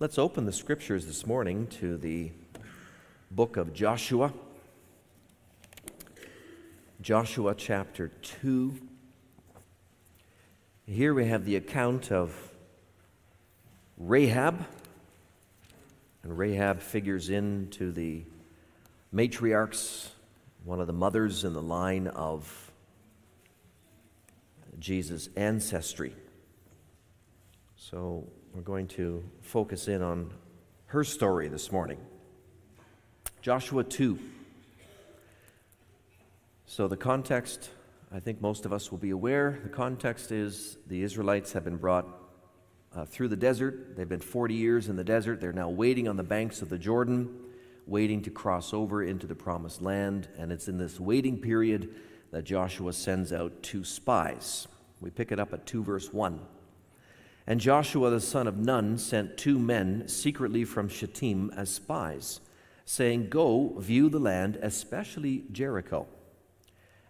Let's open the scriptures this morning to the book of Joshua. Joshua chapter 2. Here we have the account of Rahab. And Rahab figures into the matriarchs, one of the mothers in the line of Jesus' ancestry. So we're going to focus in on her story this morning. Joshua 2. So, the context, I think most of us will be aware. The context is the Israelites have been brought uh, through the desert. They've been 40 years in the desert. They're now waiting on the banks of the Jordan, waiting to cross over into the promised land. And it's in this waiting period that Joshua sends out two spies. We pick it up at 2 verse 1. And Joshua the son of Nun sent two men secretly from Shittim as spies, saying, Go view the land, especially Jericho.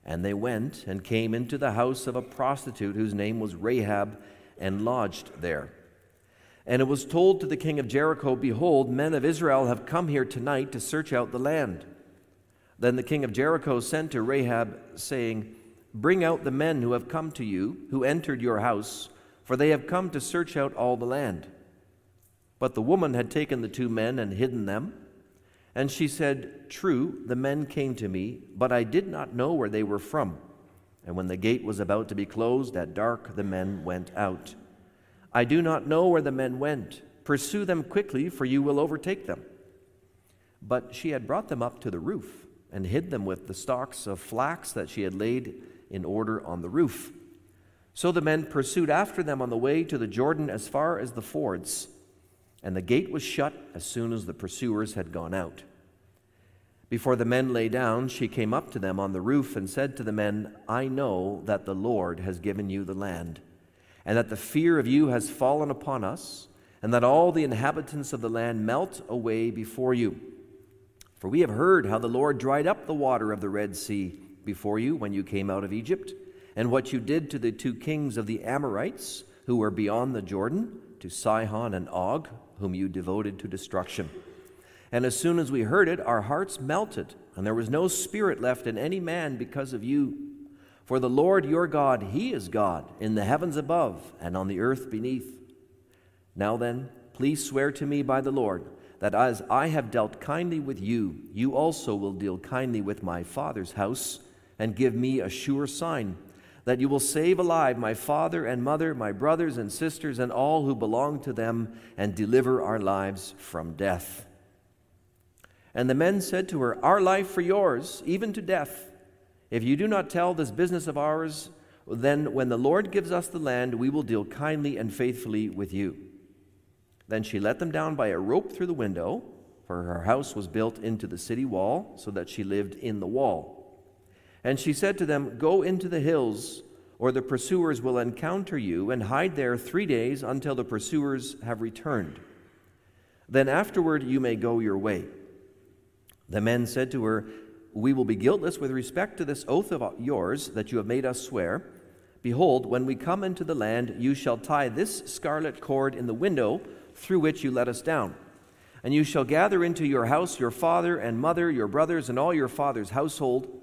And they went and came into the house of a prostitute whose name was Rahab, and lodged there. And it was told to the king of Jericho, Behold, men of Israel have come here tonight to search out the land. Then the king of Jericho sent to Rahab, saying, Bring out the men who have come to you, who entered your house for they have come to search out all the land. But the woman had taken the two men and hidden them. And she said, True, the men came to me, but I did not know where they were from. And when the gate was about to be closed at dark, the men went out. I do not know where the men went. Pursue them quickly, for you will overtake them. But she had brought them up to the roof and hid them with the stalks of flax that she had laid in order on the roof. So the men pursued after them on the way to the Jordan as far as the fords, and the gate was shut as soon as the pursuers had gone out. Before the men lay down, she came up to them on the roof and said to the men, I know that the Lord has given you the land, and that the fear of you has fallen upon us, and that all the inhabitants of the land melt away before you. For we have heard how the Lord dried up the water of the Red Sea before you when you came out of Egypt and what you did to the two kings of the Amorites who were beyond the Jordan, to Sihon and Og, whom you devoted to destruction. And as soon as we heard it, our hearts melted, and there was no spirit left in any man because of you. For the Lord your God, He is God in the heavens above and on the earth beneath. Now then, please swear to me by the Lord that as I have dealt kindly with you, you also will deal kindly with my father's house, and give me a sure sign that you will save alive my father and mother, my brothers and sisters, and all who belong to them, and deliver our lives from death. And the men said to her, Our life for yours, even to death. If you do not tell this business of ours, then when the Lord gives us the land, we will deal kindly and faithfully with you. Then she let them down by a rope through the window, for her house was built into the city wall, so that she lived in the wall. And she said to them, Go into the hills, or the pursuers will encounter you, and hide there three days until the pursuers have returned. Then afterward you may go your way. The men said to her, We will be guiltless with respect to this oath of yours that you have made us swear. Behold, when we come into the land, you shall tie this scarlet cord in the window through which you let us down. And you shall gather into your house your father and mother, your brothers, and all your father's household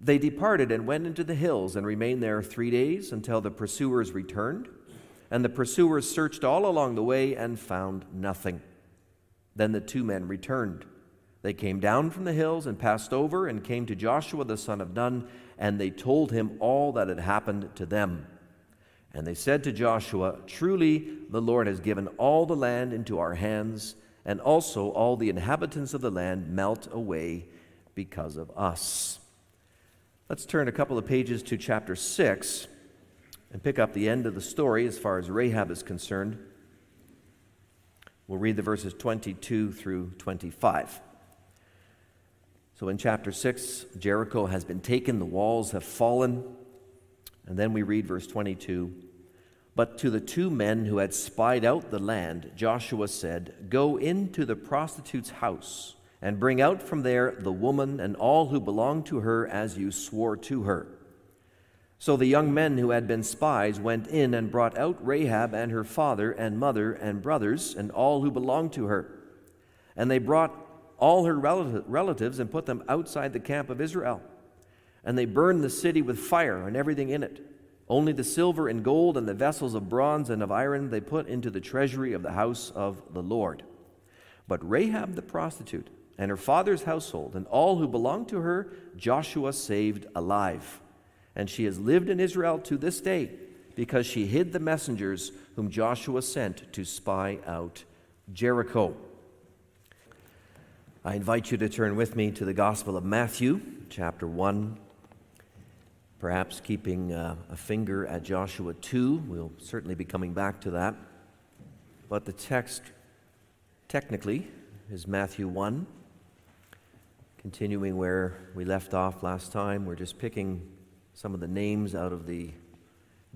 They departed and went into the hills and remained there three days until the pursuers returned. And the pursuers searched all along the way and found nothing. Then the two men returned. They came down from the hills and passed over and came to Joshua the son of Nun, and they told him all that had happened to them. And they said to Joshua, Truly the Lord has given all the land into our hands, and also all the inhabitants of the land melt away because of us. Let's turn a couple of pages to chapter 6 and pick up the end of the story as far as Rahab is concerned. We'll read the verses 22 through 25. So in chapter 6, Jericho has been taken, the walls have fallen. And then we read verse 22 But to the two men who had spied out the land, Joshua said, Go into the prostitute's house and bring out from there the woman and all who belong to her as you swore to her. So the young men who had been spies went in and brought out Rahab and her father and mother and brothers and all who belonged to her. And they brought all her relatives and put them outside the camp of Israel. And they burned the city with fire and everything in it. Only the silver and gold and the vessels of bronze and of iron they put into the treasury of the house of the Lord. But Rahab the prostitute and her father's household and all who belonged to her, Joshua saved alive. And she has lived in Israel to this day because she hid the messengers whom Joshua sent to spy out Jericho. I invite you to turn with me to the Gospel of Matthew, chapter 1. Perhaps keeping uh, a finger at Joshua 2. We'll certainly be coming back to that. But the text, technically, is Matthew 1. Continuing where we left off last time, we're just picking some of the names out of the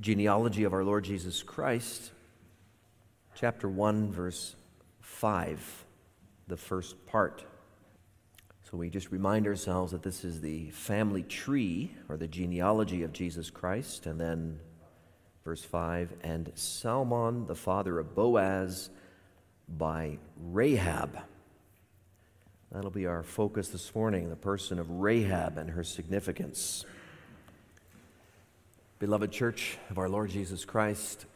genealogy of our Lord Jesus Christ. Chapter 1, verse 5, the first part. So we just remind ourselves that this is the family tree or the genealogy of Jesus Christ. And then verse 5 and Salmon, the father of Boaz, by Rahab. That'll be our focus this morning the person of Rahab and her significance. Beloved church of our Lord Jesus Christ,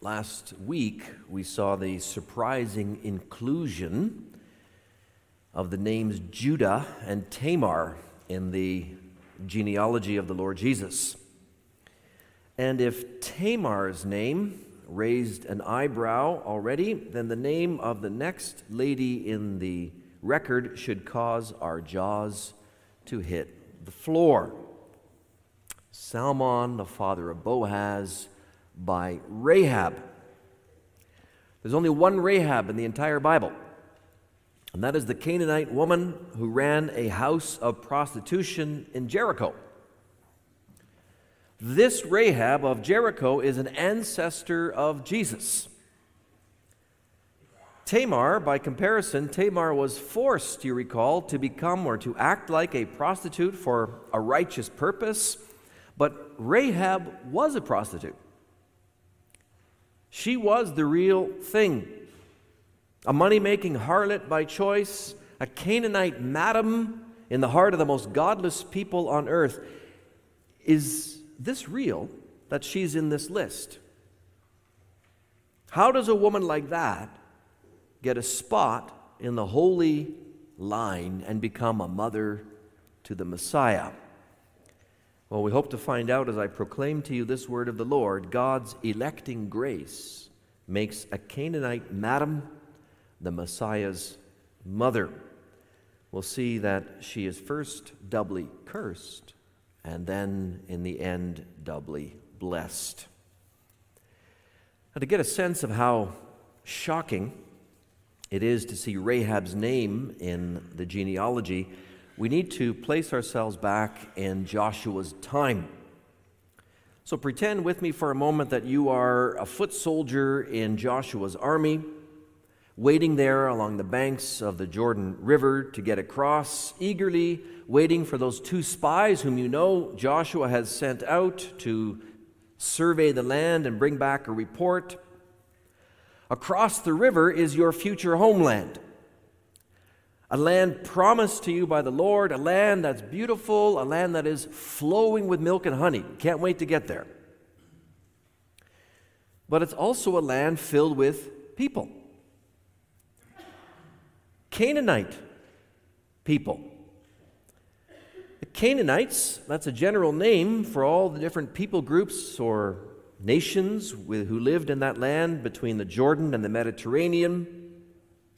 last week we saw the surprising inclusion of the names Judah and Tamar in the genealogy of the Lord Jesus. And if Tamar's name raised an eyebrow already, then the name of the next lady in the record should cause our jaws to hit the floor. Salmon, the father of Boaz, by Rahab. There's only one Rahab in the entire Bible and that is the Canaanite woman who ran a house of prostitution in Jericho. This Rahab of Jericho is an ancestor of Jesus. Tamar, by comparison, Tamar was forced, you recall, to become or to act like a prostitute for a righteous purpose, but Rahab was a prostitute. She was the real thing a money making harlot by choice, a Canaanite madam in the heart of the most godless people on earth. Is this real that she's in this list? How does a woman like that get a spot in the holy line and become a mother to the Messiah? Well, we hope to find out as I proclaim to you this word of the Lord God's electing grace makes a Canaanite madam the Messiah's mother. We'll see that she is first doubly cursed and then, in the end, doubly blessed. Now, to get a sense of how shocking it is to see Rahab's name in the genealogy, we need to place ourselves back in Joshua's time. So pretend with me for a moment that you are a foot soldier in Joshua's army waiting there along the banks of the Jordan River to get across, eagerly waiting for those two spies whom you know Joshua has sent out to survey the land and bring back a report. Across the river is your future homeland. A land promised to you by the Lord, a land that's beautiful, a land that is flowing with milk and honey. Can't wait to get there. But it's also a land filled with people. Canaanite people. The Canaanites, that's a general name for all the different people groups or nations with, who lived in that land between the Jordan and the Mediterranean.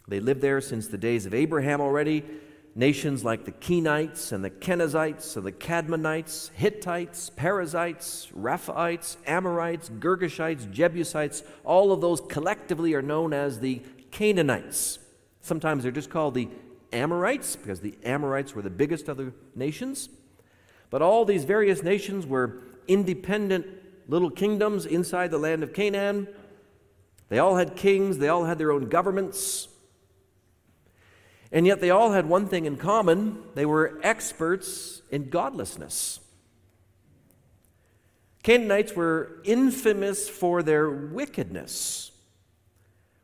They lived there since the days of Abraham already. Nations like the Kenites and the Kenizzites and the Cadmonites, Hittites, Perizzites, Raphaites, Amorites, Girgashites, Jebusites, all of those collectively are known as the Canaanites. Sometimes they're just called the Amorites because the Amorites were the biggest of the nations. But all these various nations were independent little kingdoms inside the land of Canaan. They all had kings, they all had their own governments. And yet they all had one thing in common they were experts in godlessness. Canaanites were infamous for their wickedness.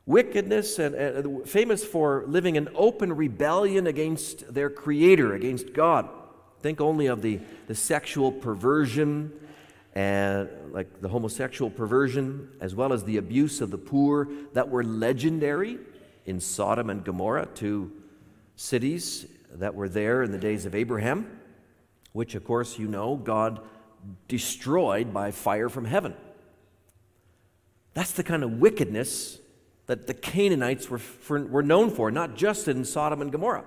Wickedness and uh, famous for living in open rebellion against their creator, against God. Think only of the, the sexual perversion and like the homosexual perversion as well as the abuse of the poor that were legendary in Sodom and Gomorrah, two cities that were there in the days of Abraham, which of course you know God destroyed by fire from heaven. That's the kind of wickedness that the Canaanites were, for, were known for, not just in Sodom and Gomorrah.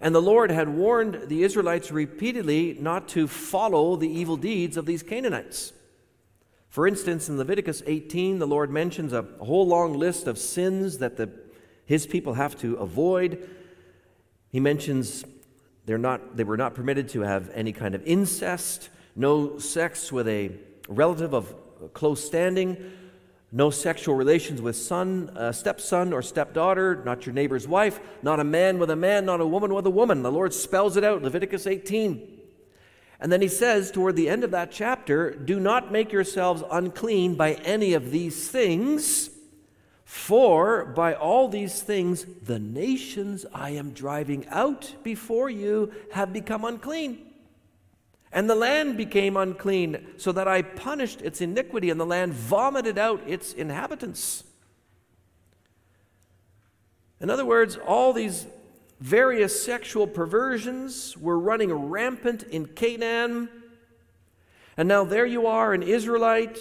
And the Lord had warned the Israelites repeatedly not to follow the evil deeds of these Canaanites. For instance, in Leviticus 18, the Lord mentions a, whole long list of sins that the, his people have to avoid. He mentions they're not, they were not permitted to have any kind of incest, no sex with a relative of close standing, no sexual relations with son, uh, stepson or stepdaughter, not your neighbor's wife, not a man with a man, not a woman with a woman. The Lord spells it out, Leviticus 18. And then he says toward the end of that chapter, Do not make yourselves unclean by any of these things, for by all these things the nations I am driving out before you have become unclean. And the land became unclean, so that I punished its iniquity, and the land vomited out its inhabitants. In other words, all these various sexual perversions were running rampant in Canaan. And now there you are, an Israelite,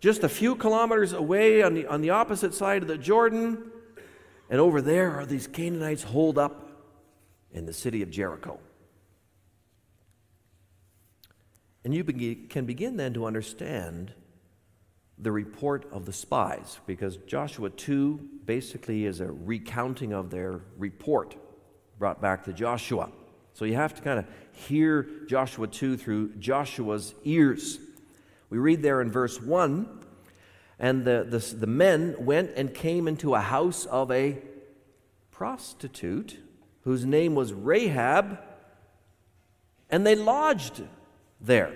just a few kilometers away on the, on the opposite side of the Jordan. And over there are these Canaanites holed up in the city of Jericho. And you can begin then to understand the report of the spies, because Joshua 2 basically is a recounting of their report brought back to Joshua. So you have to kind of hear Joshua 2 through Joshua's ears. We read there in verse 1 and the, the, the men went and came into a house of a prostitute whose name was Rahab, and they lodged there.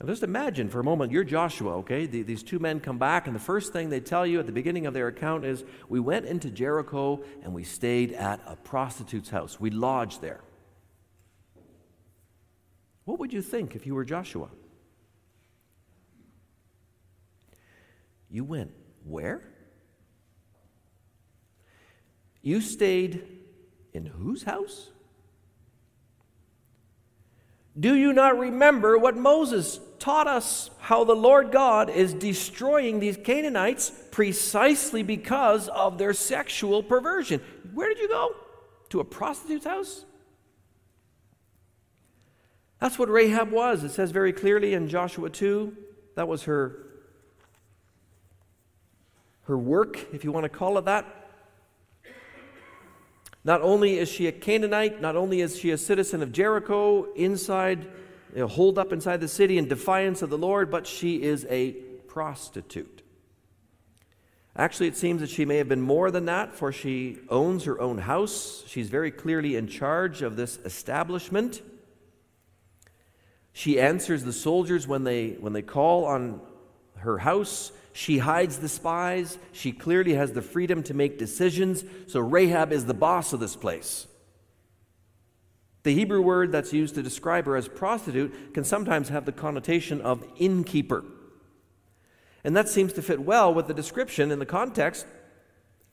Now just imagine for a moment, you're Joshua, okay? The, these two men come back, and the first thing they tell you at the beginning of their account is We went into Jericho and we stayed at a prostitute's house. We lodged there. What would you think if you were Joshua? You went where? You stayed in whose house? Do you not remember what Moses taught us how the Lord God is destroying these Canaanites precisely because of their sexual perversion? Where did you go? To a prostitute's house? That's what Rahab was. It says very clearly in Joshua 2 that was her her work, if you want to call it that. Not only is she a Canaanite, not only is she a citizen of Jericho, inside, you know, holed up inside the city in defiance of the Lord, but she is a prostitute. Actually, it seems that she may have been more than that, for she owns her own house. She's very clearly in charge of this establishment. She answers the soldiers when they, when they call on her house. She hides the spies. She clearly has the freedom to make decisions. So Rahab is the boss of this place. The Hebrew word that's used to describe her as prostitute can sometimes have the connotation of innkeeper. And that seems to fit well with the description in the context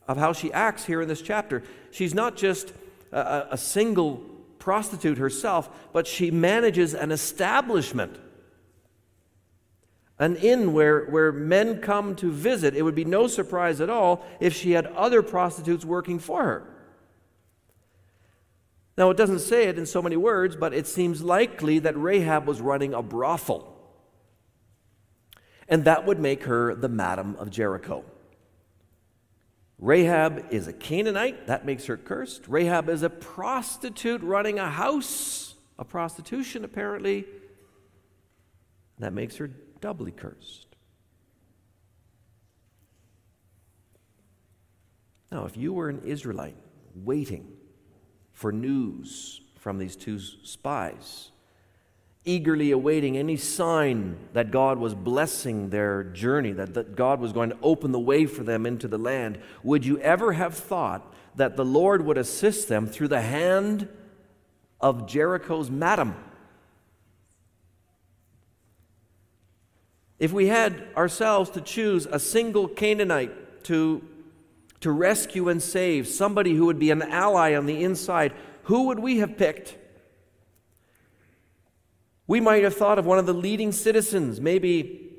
of how she acts here in this chapter. She's not just a, a single prostitute herself, but she manages an establishment an inn where, where men come to visit, it would be no surprise at all if she had other prostitutes working for her. Now, it doesn't say it in so many words, but it seems likely that Rahab was running a brothel. and that would make her the Madam of Jericho. Rahab is a Canaanite, that makes her cursed. Rahab is a prostitute running a house, a prostitution apparently, that makes her doubly cursed. Now, if you were an Israelite waiting for news from these two spies, eagerly awaiting any sign that God was blessing their journey, that, that God was going to open the way for them into the land, would you ever have thought that the Lord would assist them through the hand of Jericho's madam? If we had ourselves to choose a single Canaanite to, to rescue and save, somebody who would be an ally on the inside, who would we have picked? We might have thought of one of the leading citizens, maybe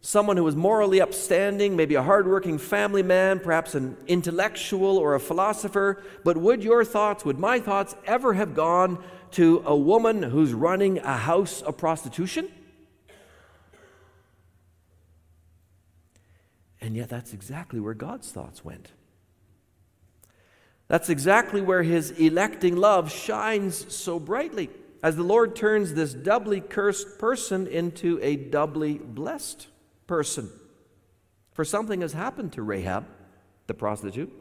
someone who was morally upstanding, maybe a hardworking family man, perhaps an intellectual or a philosopher. But would your thoughts, would my thoughts ever have gone to a woman who's running a house of prostitution? And yet, that's exactly where God's thoughts went. That's exactly where his electing love shines so brightly as the Lord turns this doubly cursed person into a doubly blessed person. For something has happened to Rahab, the prostitute,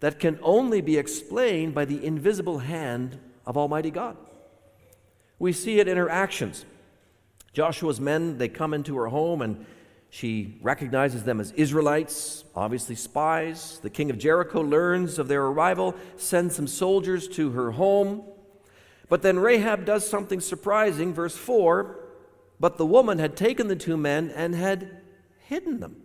that can only be explained by the invisible hand of Almighty God. We see it in her actions. Joshua's men, they come into her home and she recognizes them as Israelites, obviously spies. The king of Jericho learns of their arrival, sends some soldiers to her home. But then Rahab does something surprising. Verse 4 But the woman had taken the two men and had hidden them.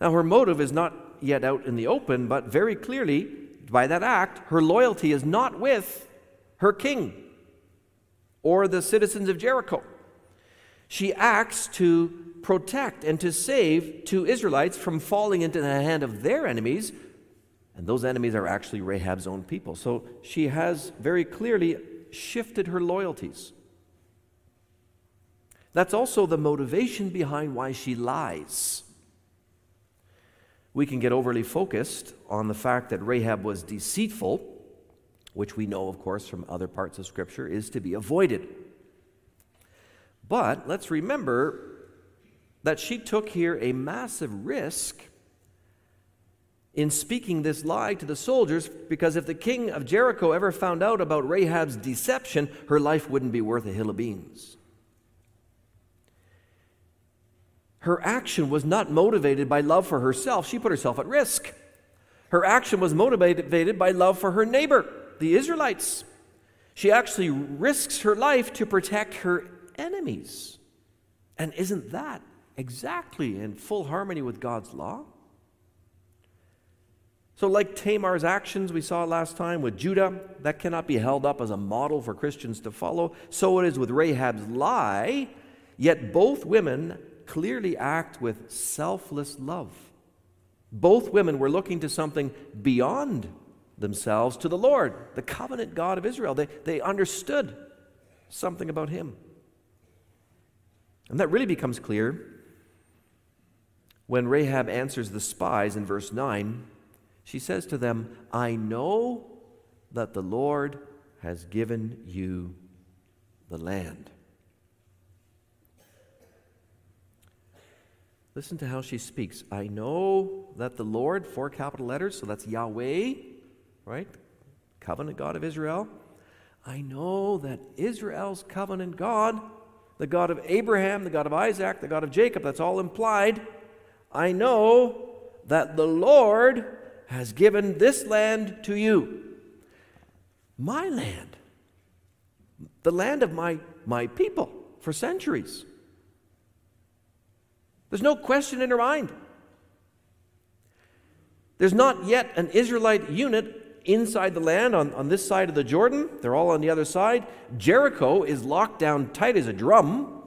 Now, her motive is not yet out in the open, but very clearly, by that act, her loyalty is not with her king or the citizens of Jericho. She acts to protect and to save two Israelites from falling into the hand of their enemies, and those enemies are actually Rahab's own people. So she has very clearly shifted her loyalties. That's also the motivation behind why she lies. We can get overly focused on the fact that Rahab was deceitful, which we know, of course, from other parts of Scripture, is to be avoided. But let's remember that she took here a massive risk in speaking this lie to the soldiers because if the king of Jericho ever found out about Rahab's deception, her life wouldn't be worth a hill of beans. Her action was not motivated by love for herself, she put herself at risk. Her action was motivated by love for her neighbor, the Israelites. She actually risks her life to protect her enemies. And isn't that exactly in full harmony with God's law? So, like Tamar's actions we saw last time with Judah, that cannot be held up as a model for Christians to follow. So it is with Rahab's lie, yet both women clearly act with selfless love. Both women were looking to something beyond themselves, to the Lord, the covenant God of Israel. They, they understood something about Him. And that really becomes clear when Rahab answers the spies in verse 9. She says to them, I know that the Lord has given you the land. Listen to how she speaks. I know that the Lord, four capital letters, so that's Yahweh, right? Covenant God of Israel. I know that Israel's covenant God the God of Abraham, the God of Isaac, the God of Jacob, that's all implied. I know that the Lord has given this land to you. My land. The land of my, my people for centuries. There's no question in her mind. There's not yet an Israelite unit inside the land on, on this side of the Jordan. They're all on the other side. Jericho is locked down tight as a drum.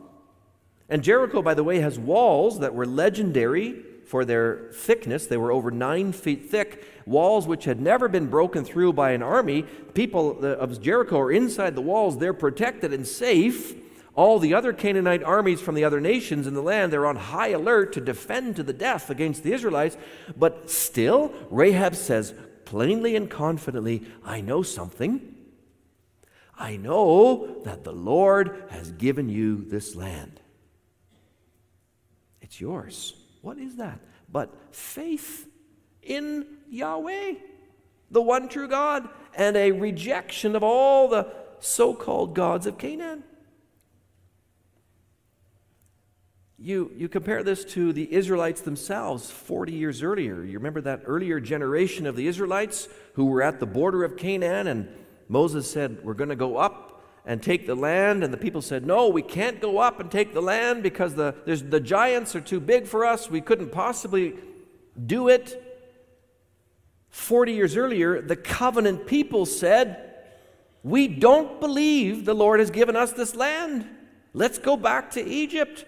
And Jericho, by the way, has walls that were legendary for their thickness. They were over nine feet thick, walls which had never been broken through by an army. People uh, of Jericho are inside the walls, they're protected and safe. All the other Canaanite armies from the other nations in the land, they're on high alert to defend to the death against the Israelites. But still, Rahab says plainly and confidently, I know something. I know that the Lord has given you this land. It's yours. What is that? But faith in Yahweh, the one true God, and a rejection of all the so called gods of Canaan. You, you compare this to the Israelites themselves 40 years earlier. You remember that earlier generation of the Israelites who were at the border of Canaan, and Moses said, We're going to go up and take the land. And the people said, No, we can't go up and take the land because the, the giants are too big for us. We couldn't possibly do it. 40 years earlier, the covenant people said, We don't believe the Lord has given us this land. Let's go back to Egypt.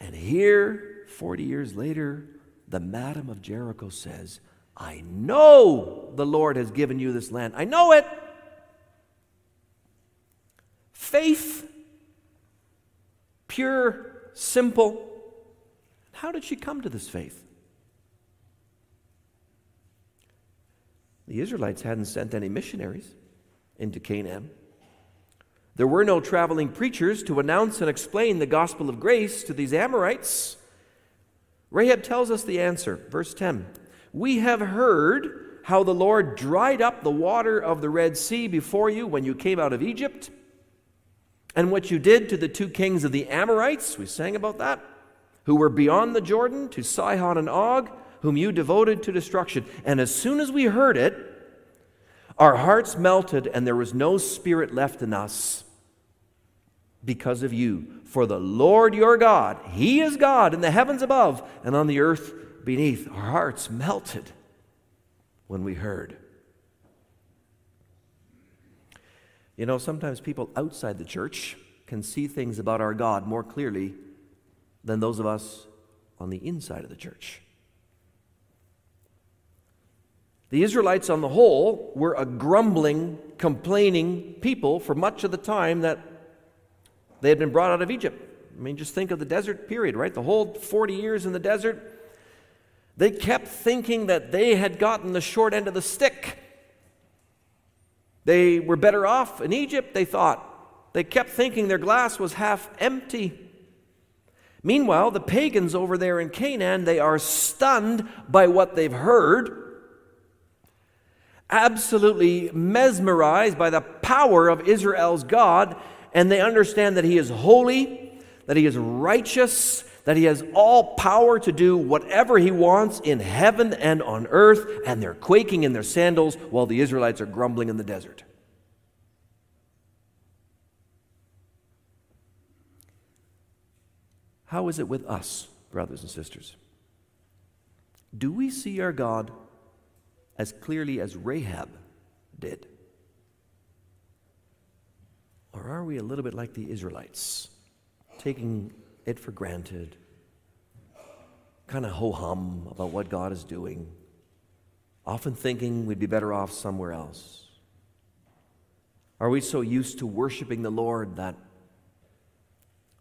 And here, 40 years later, the Madam of Jericho says, I know the Lord has given you this land. I know it. Faith, pure, simple. How did she come to this faith? The Israelites hadn't sent any missionaries into Canaan. There were no traveling preachers to announce and explain the gospel of grace to these Amorites. Rahab tells us the answer. Verse 10 We have heard how the Lord dried up the water of the Red Sea before you when you came out of Egypt, and what you did to the two kings of the Amorites. We sang about that, who were beyond the Jordan, to Sihon and Og, whom you devoted to destruction. And as soon as we heard it, our hearts melted, and there was no spirit left in us because of you. For the Lord your God, He is God in the heavens above and on the earth beneath. Our hearts melted when we heard. You know, sometimes people outside the church can see things about our God more clearly than those of us on the inside of the church. The Israelites, on the whole, were a grumbling, complaining people for much of the time that they had been brought out of Egypt. I mean, just think of the desert period, right? The whole 40 years in the desert. They kept thinking that they had gotten the short end of the stick. They were better off in Egypt, they thought. They kept thinking their glass was half empty. Meanwhile, the pagans over there in Canaan, they are stunned by what they've heard, absolutely mesmerized by the power of Israel's God, and they understand that He is holy, that He is righteous, that He has all power to do whatever He wants in heaven and on earth, and they're quaking in their sandals while the Israelites are grumbling in the desert. How is it with us, brothers and sisters? Do we see our God as clearly as Rahab did? Or are we a little bit like the Israelites, taking it for granted, kind of ho hum about what God is doing, often thinking we'd be better off somewhere else? Are we so used to worshiping the Lord that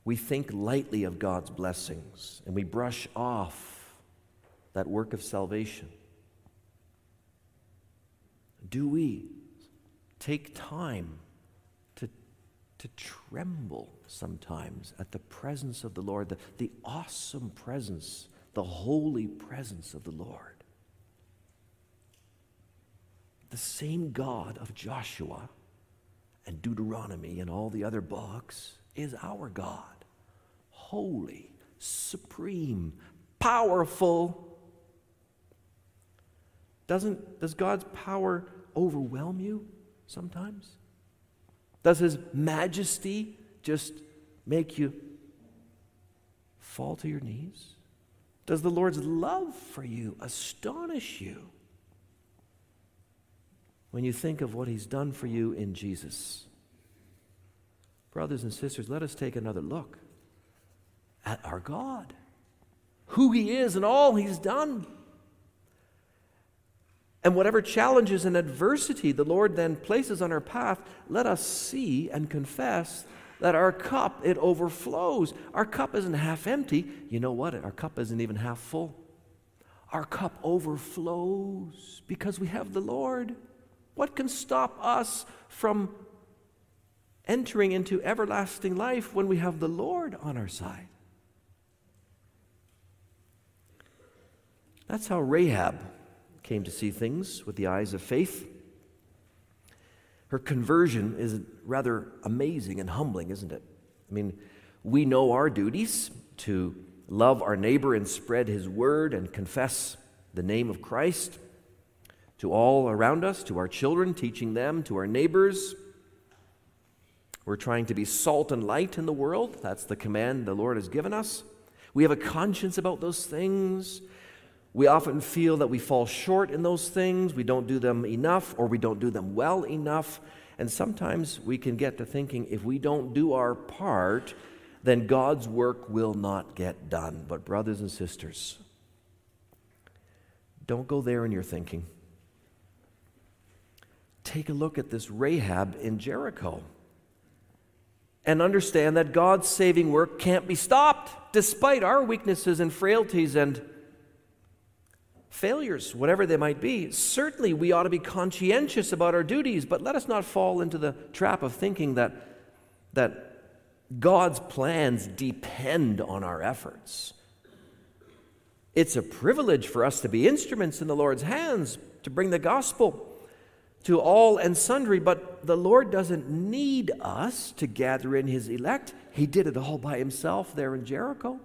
we think lightly of God's blessings and we brush off that work of salvation? Do we take time to tremble sometimes at the presence of the Lord, the, the awesome presence, the holy presence of the Lord. The same God of Joshua and Deuteronomy and all the other books is our God. Holy, supreme, powerful. Doesn't, does God's power overwhelm you sometimes? Does his majesty just make you fall to your knees? Does the Lord's love for you astonish you when you think of what he's done for you in Jesus? Brothers and sisters, let us take another look at our God, who he is, and all he's done. And whatever challenges and adversity the Lord then places on our path, let us see and confess that our cup, it overflows. Our cup isn't half empty. You know what? Our cup isn't even half full. Our cup overflows because we have the Lord. What can stop us from entering into everlasting life when we have the Lord on our side? That's how Rahab came to see things with the eyes of faith. Her conversion is rather amazing and humbling, isn't it? I mean, we know our duties to love our neighbor and spread his word and confess the name of Christ to all around us, to our children, teaching them, to our neighbors. We're trying to be salt and light in the world. That's the command the Lord has given us. We have a conscience about those things. We often feel that we fall short in those things, we don't do them enough, or we don't do them well enough. And sometimes we can get to thinking if we don't do our part, then God's work will not get done. But, brothers and sisters, don't go there in your thinking. Take a look at this Rahab in Jericho and understand that God's saving work can't be stopped despite our weaknesses and frailties and failures, whatever they might be, certainly we ought to be conscientious about our duties, but let us not fall into the trap of thinking that, that God's plans depend on our efforts. It's a privilege for us to be instruments in the Lord's hands to bring the gospel to all and sundry, but the Lord doesn't need us to gather in his elect. He did it all by himself there in Jericho.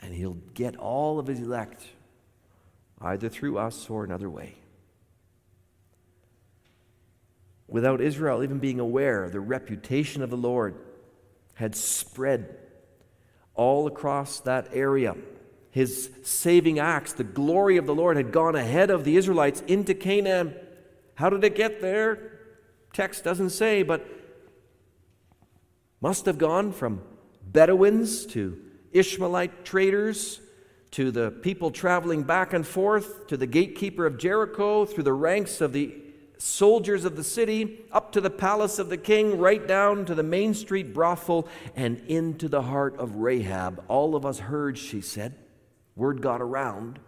And he'll get all of his elect either through us or another way. Without Israel even being aware, the reputation of the Lord had spread all across that area. His saving acts, the glory of the Lord had gone ahead of the Israelites into Canaan. How did it get there? Text doesn't say, but must have gone from Bedouins to Ishmaelite traders to the people traveling back and forth, to the gatekeeper of Jericho, through the ranks of the soldiers of the city, up to the palace of the king, right down to the main street brothel, and into the heart of Rahab. All of us heard, she said. Word got around.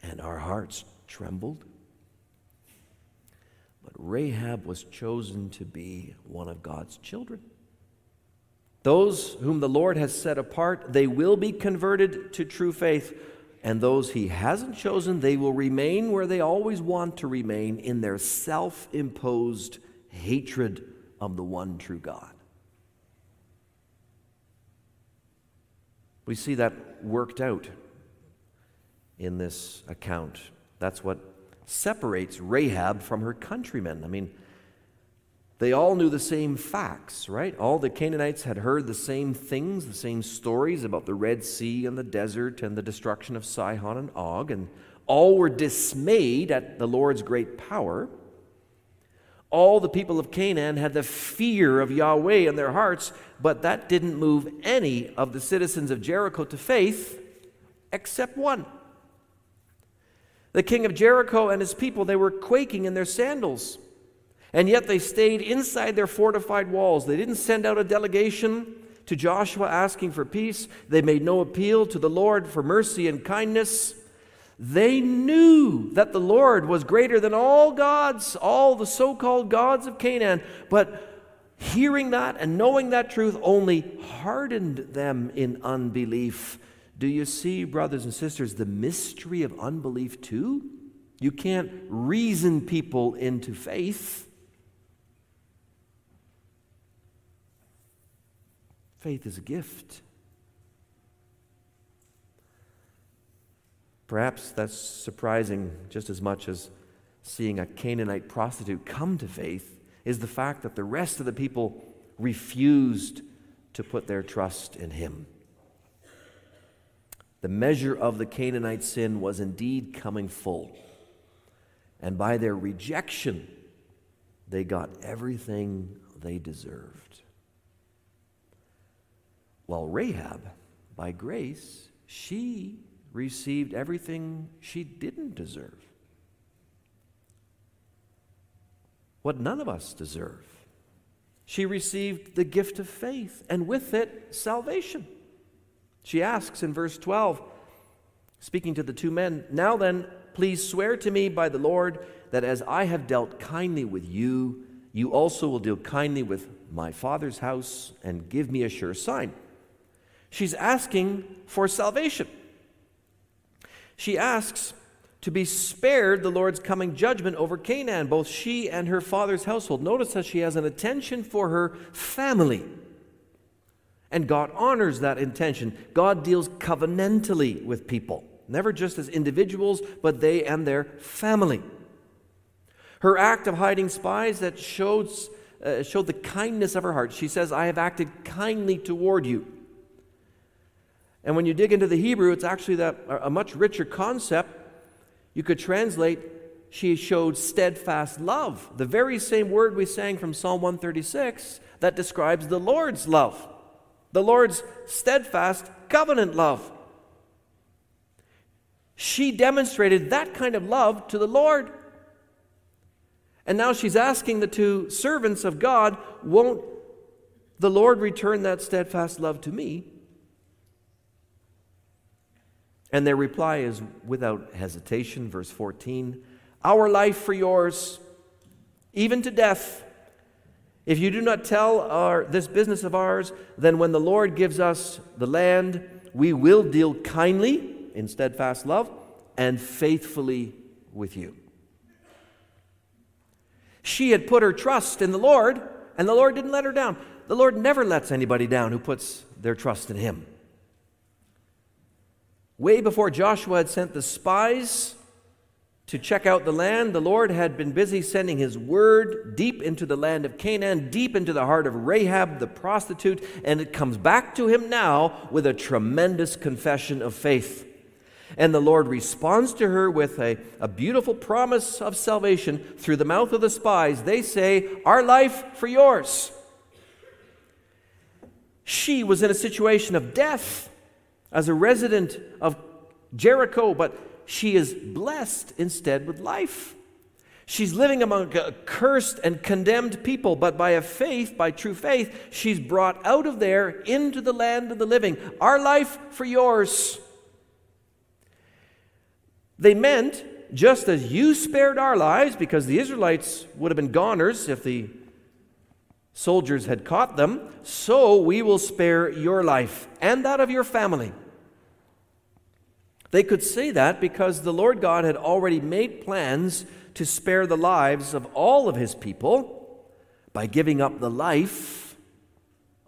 And our hearts trembled. But Rahab was chosen to be one of God's children. Those whom the Lord has set apart, they will be converted to true faith. And those he hasn't chosen, they will remain where they always want to remain in their self imposed hatred of the one true God. We see that worked out in this account. That's what separates Rahab from her countrymen. I mean, they all knew the same facts, right? All the Canaanites had heard the same things, the same stories about the Red Sea and the desert and the destruction of Sihon and Og, and all were dismayed at the Lord's great power. All the people of Canaan had the fear of Yahweh in their hearts, but that didn't move any of the citizens of Jericho to faith except one. The king of Jericho and his people, they were quaking in their sandals. And yet they stayed inside their fortified walls. They didn't send out a delegation to Joshua asking for peace. They made no appeal to the Lord for mercy and kindness. They knew that the Lord was greater than all gods, all the so called gods of Canaan. But hearing that and knowing that truth only hardened them in unbelief. Do you see, brothers and sisters, the mystery of unbelief too? You can't reason people into faith. Faith is a gift. Perhaps that's surprising just as much as seeing a Canaanite prostitute come to faith is the fact that the rest of the people refused to put their trust in him. The measure of the Canaanite sin was indeed coming full. And by their rejection, they got everything they deserved. While Rahab, by grace, she received everything she didn't deserve. What none of us deserve. she received the gift of faith, and with it, salvation. She asks in verse 12, speaking to the two men, Now then, please swear to me by the Lord that as I have dealt kindly with you, you also will deal kindly with my father's house and give me a sure sign. She's asking for salvation. She asks to be spared the Lord's coming judgment over Canaan, both she and her father's household. Notice that she has an attention for her family. And God honors that intention. God deals covenantally with people, never just as individuals, but they and their family. Her act of hiding spies that shows, uh, showed the kindness of her heart. She says, I have acted kindly toward you. And when you dig into the Hebrew, it's actually that, a much richer concept you could translate, she showed steadfast love, the very same word we sang from Psalm 136 that describes the Lord's love, the Lord's steadfast covenant love. She demonstrated that kind of love to the Lord. And now she's asking the two servants of God, Won't the Lord return that steadfast love to me? And their reply is without hesitation, verse 14 Our life for yours, even to death. If you do not tell our, this business of ours, then when the Lord gives us the land, we will deal kindly, in steadfast love, and faithfully with you. She had put her trust in the Lord, and the Lord didn't let her down. The Lord never lets anybody down who puts their trust in Him. Way before Joshua had sent the spies to check out the land, the Lord had been busy sending his word deep into the land of Canaan, deep into the heart of Rahab the prostitute, and it comes back to him now with a tremendous confession of faith. And the Lord responds to her with a, a beautiful promise of salvation through the mouth of the spies. They say, Our life for yours. She was in a situation of death as a resident of Jericho, but she is blessed instead with life. She's living among a cursed and condemned people, but by a faith, by true faith, she's brought out of there into the land of the living. Our life for yours. They meant, just as you spared our lives, because the Israelites would have been goners if the soldiers had caught them, so we will spare your life and that of your family. They could say that because the Lord God had already made plans to spare the lives of all of his people by giving up the life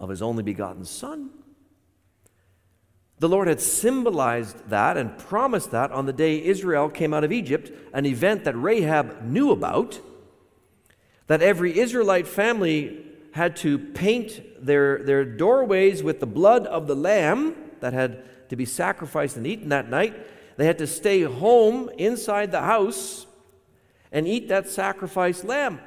of his only begotten Son. The Lord had symbolized that and promised that on the day Israel came out of Egypt, an event that Rahab knew about, that every Israelite family had to paint their, their doorways with the blood of the lamb that had to be sacrificed and eaten that night. They had to stay home inside the house and eat that sacrificed lamb.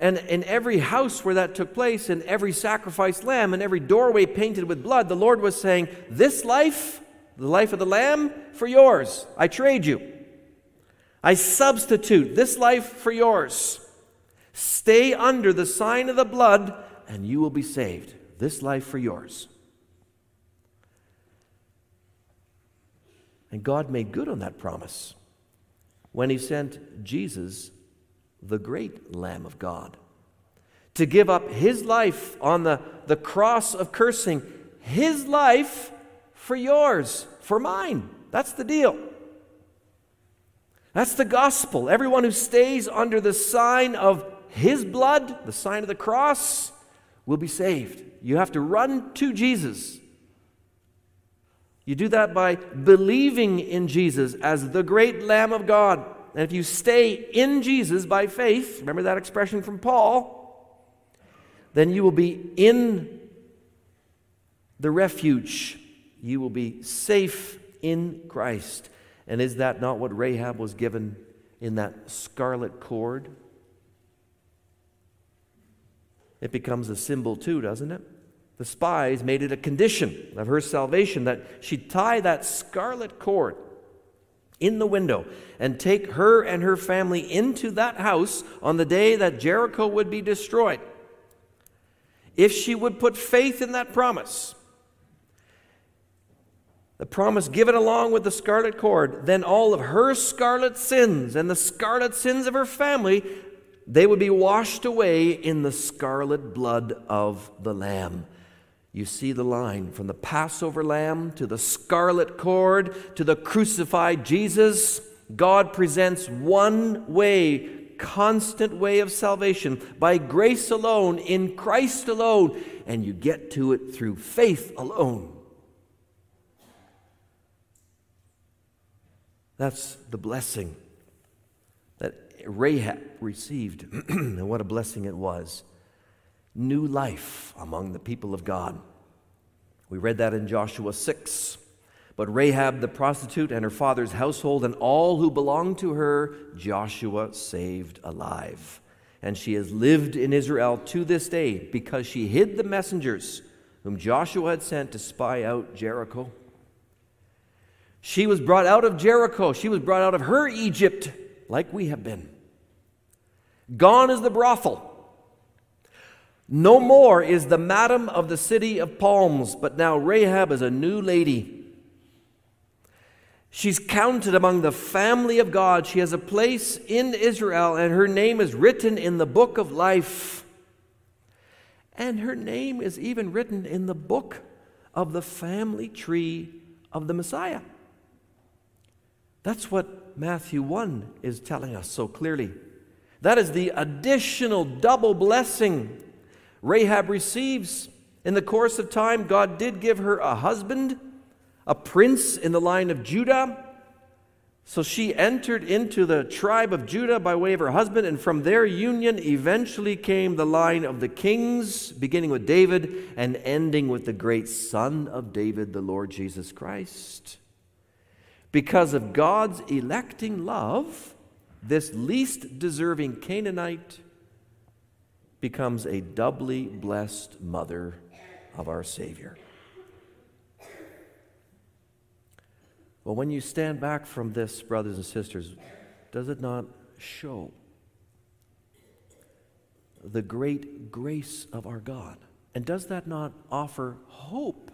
And in every house where that took place, in every sacrificed lamb, and every doorway painted with blood, the Lord was saying, This life, the life of the lamb, for yours. I trade you. I substitute this life for yours. Stay under the sign of the blood, and you will be saved. This life for yours. And God made good on that promise when He sent Jesus, the great Lamb of God, to give up His life on the, the cross of cursing, His life for yours, for mine. That's the deal. That's the gospel. Everyone who stays under the sign of His blood, the sign of the cross, will be saved. You have to run to Jesus you do that by believing in Jesus as the great Lamb of God. And if you stay in Jesus by faith, remember that expression from Paul, then you will be in the refuge. You will be safe in Christ. And is that not what Rahab was given in that scarlet cord? It becomes a symbol too, doesn't it? The spies made it a condition of her salvation that she tie that scarlet cord in the window and take her and her family into that house on the day that Jericho would be destroyed. If she would put faith in that promise, the promise given along with the scarlet cord, then all of her scarlet sins and the scarlet sins of her family, they would be washed away in the scarlet blood of the Lamb. You see the line from the Passover lamb to the scarlet cord to the crucified Jesus. God presents one way, constant way of salvation by grace alone, in Christ alone, and you get to it through faith alone. That's the blessing that Rahab received, and what a blessing it was. New life among the people of God. We read that in Joshua 6. But Rahab the prostitute and her father's household and all who belonged to her, Joshua saved alive. And she has lived in Israel to this day because she hid the messengers whom Joshua had sent to spy out Jericho. She was brought out of Jericho. She was brought out of her Egypt, like we have been. Gone is the brothel. No more is the madam of the city of palms, but now Rahab is a new lady. She's counted among the family of God. She has a place in Israel, and her name is written in the book of life. And her name is even written in the book of the family tree of the Messiah. That's what Matthew 1 is telling us so clearly. That is the additional double blessing Rahab receives. In the course of time, God did give her a husband, a prince in the line of Judah. So she entered into the tribe of Judah by way of her husband, and from their union eventually came the line of the kings, beginning with David and ending with the great son of David, the Lord Jesus Christ. Because of God's electing love, this least deserving Canaanite becomes a doubly blessed mother of our Savior. Well, when you stand back from this, brothers and sisters, does it not show the great grace of our God? And does that not offer hope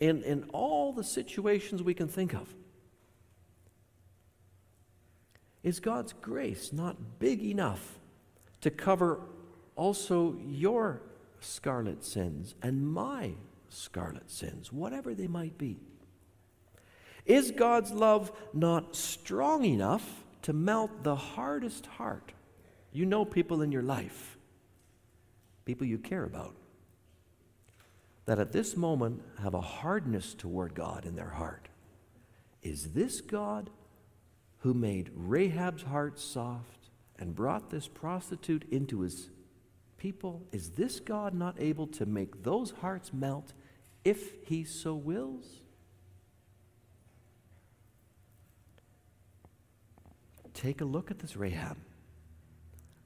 in, in all the situations we can think of? Is God's grace not big enough to cover also your scarlet sins and my scarlet sins, whatever they might be? Is God's love not strong enough to melt the hardest heart? You know people in your life, people you care about, that at this moment have a hardness toward God in their heart. Is this God who made Rahab's heart soft and brought this prostitute into his people, is this God not able to make those hearts melt if he so wills? Take a look at this Rahab,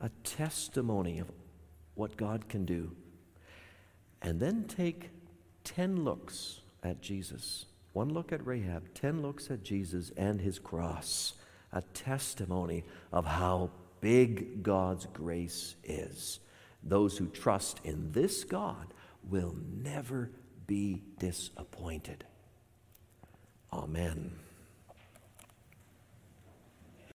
a testimony of what God can do. And then take 10 looks at Jesus. One look at Rahab, 10 looks at Jesus and his cross a testimony of how big God's grace is. Those who trust in this God will never be disappointed. Amen.